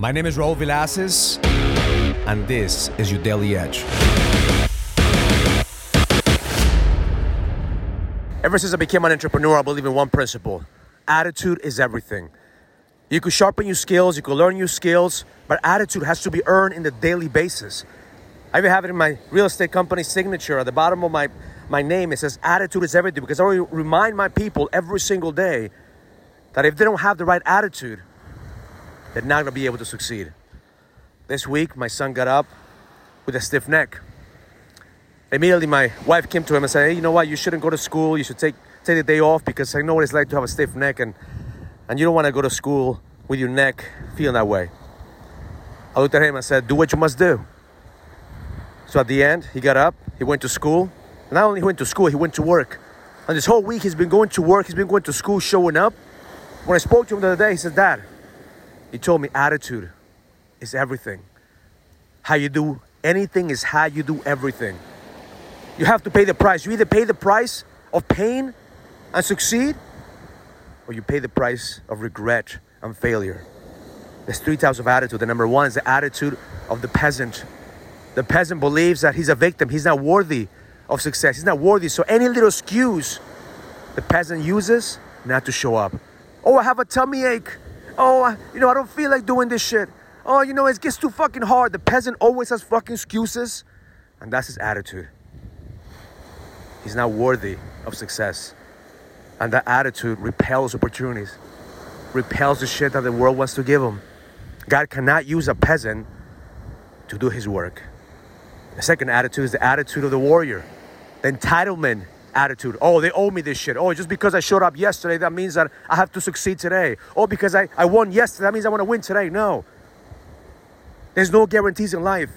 My name is Raul Villacis, and this is your Daily Edge. Ever since I became an entrepreneur, I believe in one principle attitude is everything. You could sharpen your skills, you could learn new skills, but attitude has to be earned in the daily basis. I even have it in my real estate company signature at the bottom of my, my name. It says attitude is everything because I remind my people every single day that if they don't have the right attitude, they're not gonna be able to succeed. This week, my son got up with a stiff neck. Immediately, my wife came to him and said, Hey, you know what? You shouldn't go to school. You should take, take the day off because I know what it's like to have a stiff neck and, and you don't wanna go to school with your neck feeling that way. I looked at him and said, Do what you must do. So at the end, he got up, he went to school. Not only he went to school, he went to work. And this whole week, he's been going to work, he's been going to school, showing up. When I spoke to him the other day, he said, Dad, he told me attitude is everything. How you do anything is how you do everything. You have to pay the price. You either pay the price of pain and succeed, or you pay the price of regret and failure. There's three types of attitude. The number one is the attitude of the peasant. The peasant believes that he's a victim, he's not worthy of success, he's not worthy. So any little excuse the peasant uses not to show up. Oh, I have a tummy ache. Oh, you know, I don't feel like doing this shit. Oh, you know, it gets too fucking hard. The peasant always has fucking excuses, and that's his attitude. He's not worthy of success. And that attitude repels opportunities, repels the shit that the world wants to give him. God cannot use a peasant to do his work. The second attitude is the attitude of the warrior, the entitlement attitude. Oh, they owe me this shit. Oh, just because I showed up yesterday, that means that I have to succeed today. Oh, because I, I won yesterday, that means I want to win today. No. There's no guarantees in life.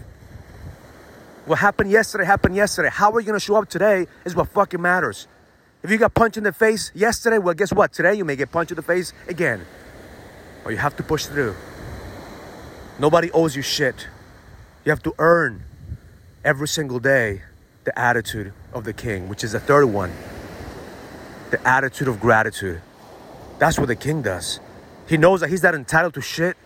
What happened yesterday happened yesterday. How are you going to show up today is what fucking matters. If you got punched in the face yesterday, well, guess what? Today you may get punched in the face again. Or you have to push through. Nobody owes you shit. You have to earn every single day the attitude of the king, which is the third one the attitude of gratitude. That's what the king does. He knows that he's not entitled to shit,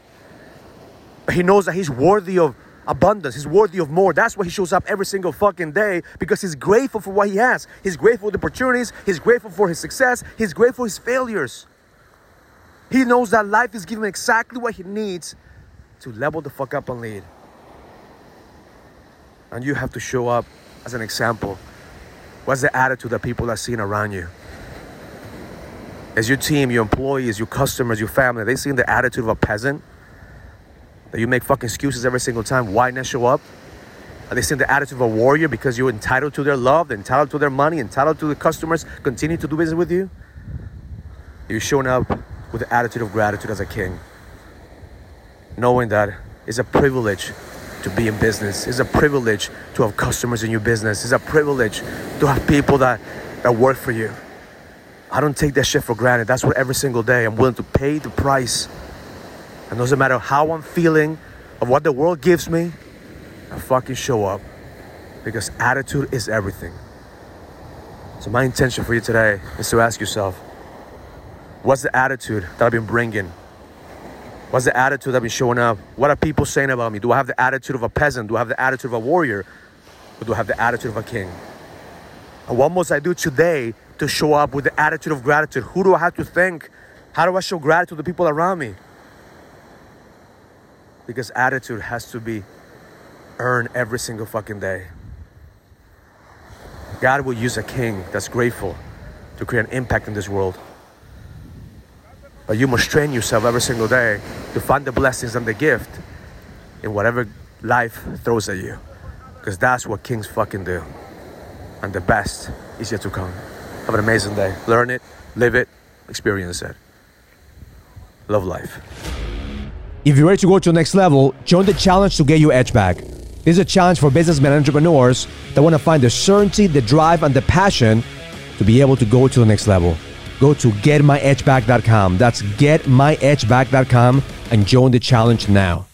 but he knows that he's worthy of abundance. He's worthy of more. That's why he shows up every single fucking day because he's grateful for what he has. He's grateful for the opportunities. He's grateful for his success. He's grateful for his failures. He knows that life is giving him exactly what he needs to level the fuck up and lead. And you have to show up as an example. What's the attitude that people are seeing around you? As your team, your employees, your customers, your family, are they seeing the attitude of a peasant? That you make fucking excuses every single time. Why not show up? Are they seeing the attitude of a warrior because you're entitled to their love, entitled to their money, entitled to the customers continue to do business with you? You're showing up with the attitude of gratitude as a king, knowing that it's a privilege to be in business. It's a privilege to have customers in your business. It's a privilege to have people that, that work for you. I don't take that shit for granted. That's what every single day I'm willing to pay the price. And doesn't matter how I'm feeling of what the world gives me, I fucking show up. Because attitude is everything. So my intention for you today is to ask yourself, what's the attitude that I've been bringing What's the attitude I've been showing up? What are people saying about me? Do I have the attitude of a peasant? Do I have the attitude of a warrior? Or do I have the attitude of a king? And what must I do today to show up with the attitude of gratitude? Who do I have to thank? How do I show gratitude to the people around me? Because attitude has to be earned every single fucking day. God will use a king that's grateful to create an impact in this world. But you must train yourself every single day to find the blessings and the gift in whatever life throws at you. Because that's what kings fucking do. And the best is yet to come. Have an amazing day. Learn it, live it, experience it. Love life. If you're ready to go to the next level, join the challenge to get your edge back. This is a challenge for businessmen and entrepreneurs that want to find the certainty, the drive, and the passion to be able to go to the next level go to getmyedgeback.com. That's getmyedgeback.com and join the challenge now.